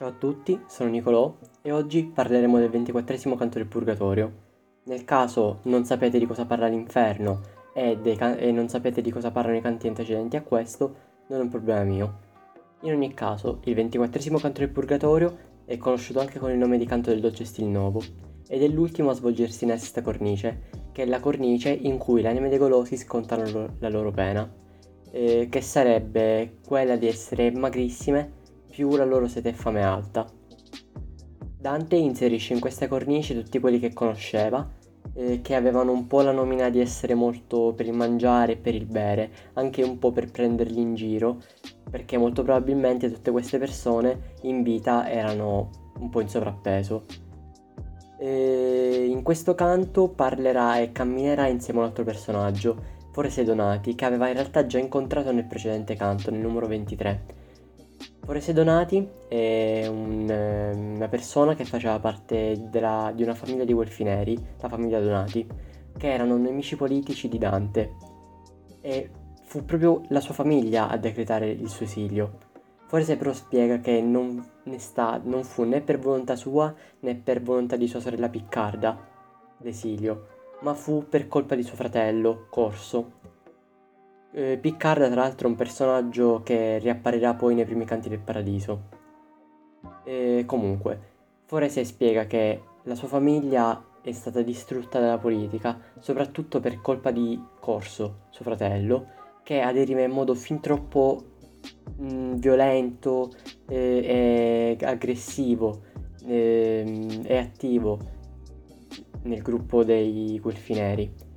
Ciao a tutti, sono Nicolò e oggi parleremo del ventiquattresimo canto del Purgatorio. Nel caso non sapete di cosa parla l'inferno e, can- e non sapete di cosa parlano i canti antecedenti a questo, non è un problema mio. In ogni caso, il ventiquattresimo canto del Purgatorio è conosciuto anche con il nome di canto del dolce stil novo ed è l'ultimo a svolgersi nella sesta cornice, che è la cornice in cui le anime dei golosi scontano la loro pena, eh, che sarebbe quella di essere magrissime la loro sete e fame alta. Dante inserisce in queste cornici tutti quelli che conosceva, eh, che avevano un po' la nomina di essere molto per il mangiare e per il bere, anche un po' per prenderli in giro, perché molto probabilmente tutte queste persone in vita erano un po' in sovrappeso. E in questo canto parlerà e camminerà insieme a un altro personaggio, Forese Donati, che aveva in realtà già incontrato nel precedente canto, nel numero 23 Forese Donati è un, una persona che faceva parte della, di una famiglia di Wolfineri, la famiglia Donati, che erano nemici politici di Dante. E fu proprio la sua famiglia a decretare il suo esilio. Forse però spiega che non, sta, non fu né per volontà sua né per volontà di sua sorella Piccarda l'esilio, ma fu per colpa di suo fratello, Corso, eh, Piccarda tra l'altro è un personaggio che riapparirà poi nei primi canti del paradiso. E comunque, Forese spiega che la sua famiglia è stata distrutta dalla politica, soprattutto per colpa di Corso, suo fratello, che aderiva in modo fin troppo mh, violento eh, e aggressivo eh, e attivo nel gruppo dei Guelfineri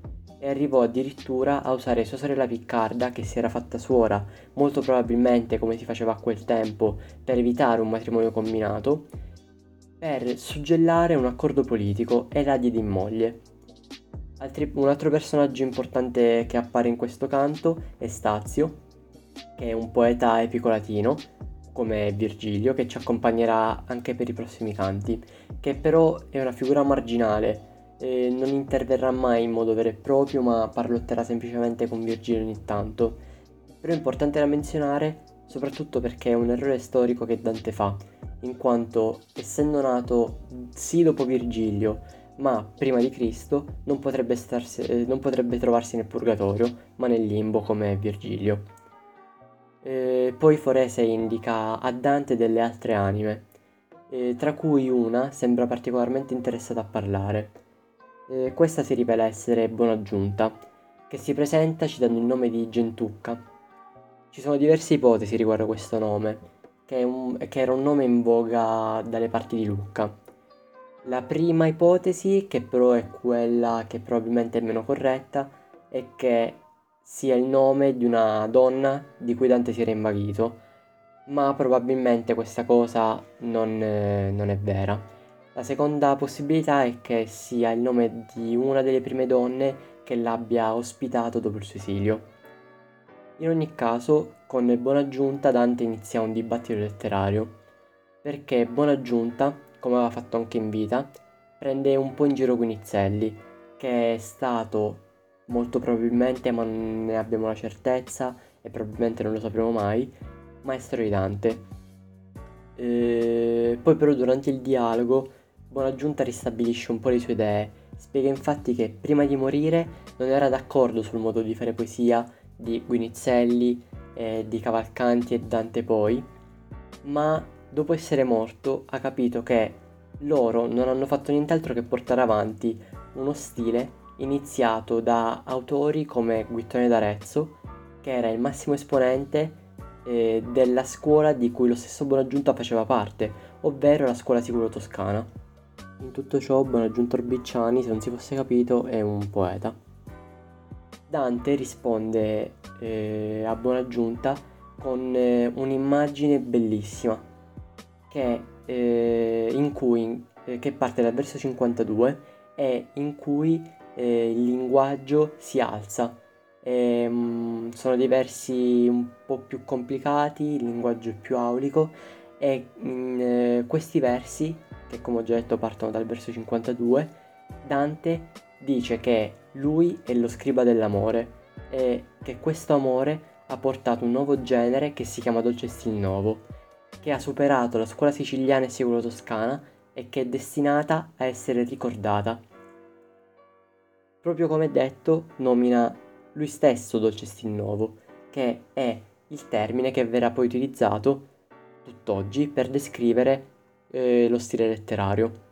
e arrivò addirittura a usare sua sorella Piccarda, che si era fatta suora, molto probabilmente come si faceva a quel tempo, per evitare un matrimonio combinato, per suggellare un accordo politico e la diede in moglie. Altri, un altro personaggio importante che appare in questo canto è Stazio, che è un poeta epico latino, come Virgilio, che ci accompagnerà anche per i prossimi canti, che però è una figura marginale, eh, non interverrà mai in modo vero e proprio, ma parlotterà semplicemente con Virgilio ogni tanto. Però è importante da menzionare soprattutto perché è un errore storico che Dante fa, in quanto essendo nato sì dopo Virgilio, ma prima di Cristo, non potrebbe, starsi, eh, non potrebbe trovarsi nel purgatorio, ma nel limbo come Virgilio. Eh, poi Forese indica a Dante delle altre anime, eh, tra cui una sembra particolarmente interessata a parlare. Eh, questa si rivela essere Buonaggiunta, che si presenta citando il nome di Gentucca. Ci sono diverse ipotesi riguardo questo nome, che, un, che era un nome in voga dalle parti di Lucca. La prima ipotesi, che però è quella che probabilmente è meno corretta, è che sia il nome di una donna di cui Dante si era invaghito, ma probabilmente questa cosa non, eh, non è vera. La seconda possibilità è che sia il nome di una delle prime donne che l'abbia ospitato dopo il suo esilio. In ogni caso, con Buonaggiunta Dante inizia un dibattito letterario, perché Buonaggiunta, come aveva fatto anche in vita, prende un po' in giro Guinizelli, che è stato molto probabilmente, ma non ne abbiamo la certezza e probabilmente non lo sapremo mai, maestro di Dante. E poi però durante il dialogo Buonaggiunta ristabilisce un po' le sue idee, spiega infatti che prima di morire non era d'accordo sul modo di fare poesia di Guinizelli, eh, di Cavalcanti e Dante poi, ma dopo essere morto ha capito che loro non hanno fatto nient'altro che portare avanti uno stile iniziato da autori come Guittone d'Arezzo, che era il massimo esponente eh, della scuola di cui lo stesso Buonaggiunta faceva parte, ovvero la scuola sicuro-toscana. In tutto ciò, Buonaggiunta Orbicciani, se non si fosse capito, è un poeta. Dante risponde eh, a Buonaggiunta con eh, un'immagine bellissima che, eh, in cui, eh, che parte dal verso 52 e in cui eh, il linguaggio si alza. E, mh, mm, sono dei versi un po' più complicati, il linguaggio è più aulico e in eh, questi versi che come ho già detto partono dal verso 52, Dante dice che lui è lo scriba dell'amore e che questo amore ha portato un nuovo genere che si chiama dolce stil novo che ha superato la scuola siciliana e siculo-toscana e che è destinata a essere ricordata. Proprio come detto, nomina lui stesso Dolce Stil Nuovo, che è il termine che verrà poi utilizzato tutt'oggi per descrivere eh, lo stile letterario.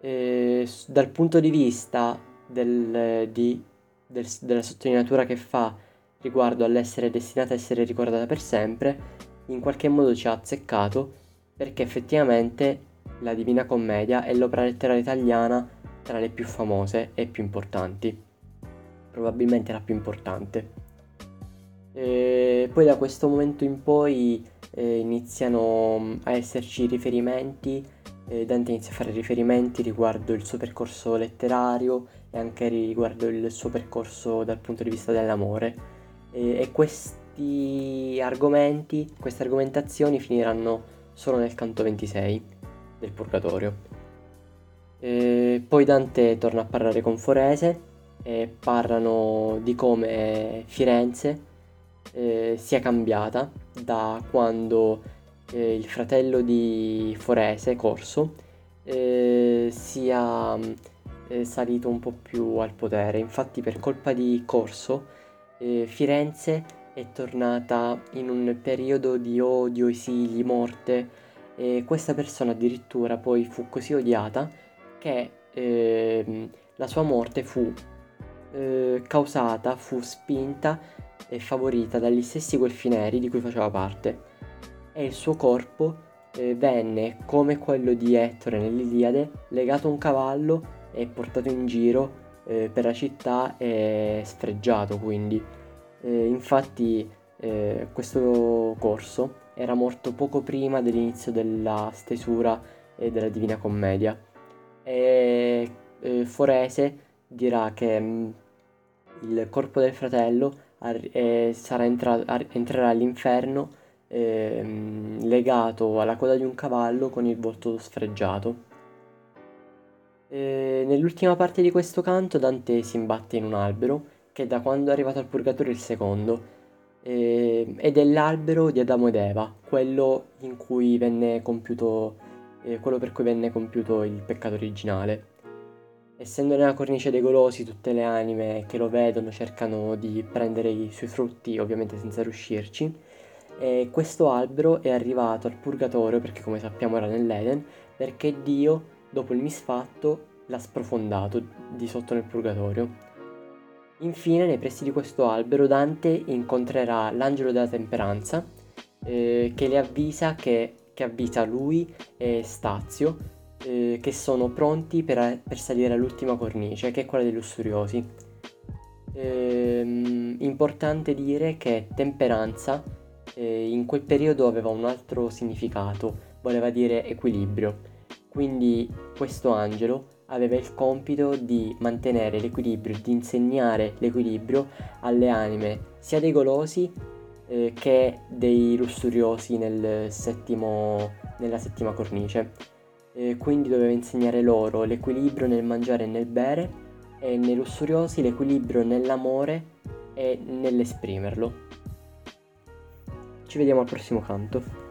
Eh, dal punto di vista del, di, del, della sottolineatura che fa riguardo all'essere destinata a essere ricordata per sempre, in qualche modo ci ha azzeccato perché effettivamente la Divina Commedia è l'opera letteraria italiana tra le più famose e più importanti, probabilmente la più importante. E poi da questo momento in poi eh, iniziano mm, a esserci riferimenti, eh, Dante inizia a fare riferimenti riguardo il suo percorso letterario e anche riguardo il suo percorso dal punto di vista dell'amore e, e questi argomenti, queste argomentazioni finiranno solo nel canto 26 del Purgatorio. E poi Dante torna a parlare con Forese e parlano di come Firenze eh, sia cambiata da quando eh, il fratello di Forese, Corso, eh, sia eh, salito un po' più al potere. Infatti per colpa di Corso eh, Firenze è tornata in un periodo di odio, esili, morte e questa persona addirittura poi fu così odiata che ehm, la sua morte fu eh, causata, fu spinta e favorita dagli stessi Guelfineri di cui faceva parte e il suo corpo eh, venne, come quello di Ettore nell'Iliade, legato a un cavallo e portato in giro eh, per la città e sfregiato quindi. Eh, infatti eh, questo corso era morto poco prima dell'inizio della stesura eh, della Divina Commedia e eh, Forese dirà che mh, il corpo del fratello ar- eh, entra- ar- entrerà all'inferno ehm, legato alla coda di un cavallo con il volto sfregiato. E nell'ultima parte di questo canto Dante si imbatte in un albero che da quando è arrivato al purgatorio è il secondo eh, ed è l'albero di Adamo ed Eva, quello cui compiuto eh, quello per cui venne compiuto il peccato originale. Essendo nella cornice dei golosi, tutte le anime che lo vedono cercano di prendere i suoi frutti, ovviamente senza riuscirci. E questo albero è arrivato al purgatorio, perché come sappiamo era nell'Eden, perché Dio, dopo il misfatto, l'ha sprofondato di sotto nel purgatorio. Infine, nei pressi di questo albero, Dante incontrerà l'angelo della temperanza, eh, che le avvisa che, che avvisa lui e Stazio eh, che sono pronti per, per, salire all'ultima cornice, che è quella dei lussuriosi. Ehm, importante dire che temperanza eh, in quel periodo aveva un altro significato, voleva dire equilibrio. Quindi questo angelo aveva il compito di mantenere l'equilibrio, di insegnare l'equilibrio alle anime sia dei golosi eh, che dei lussuriosi nel settimo, nella settima cornice eh, quindi doveva insegnare loro l'equilibrio nel mangiare e nel bere e nei lussuriosi l'equilibrio nell'amore e nell'esprimerlo. Ci vediamo al prossimo canto.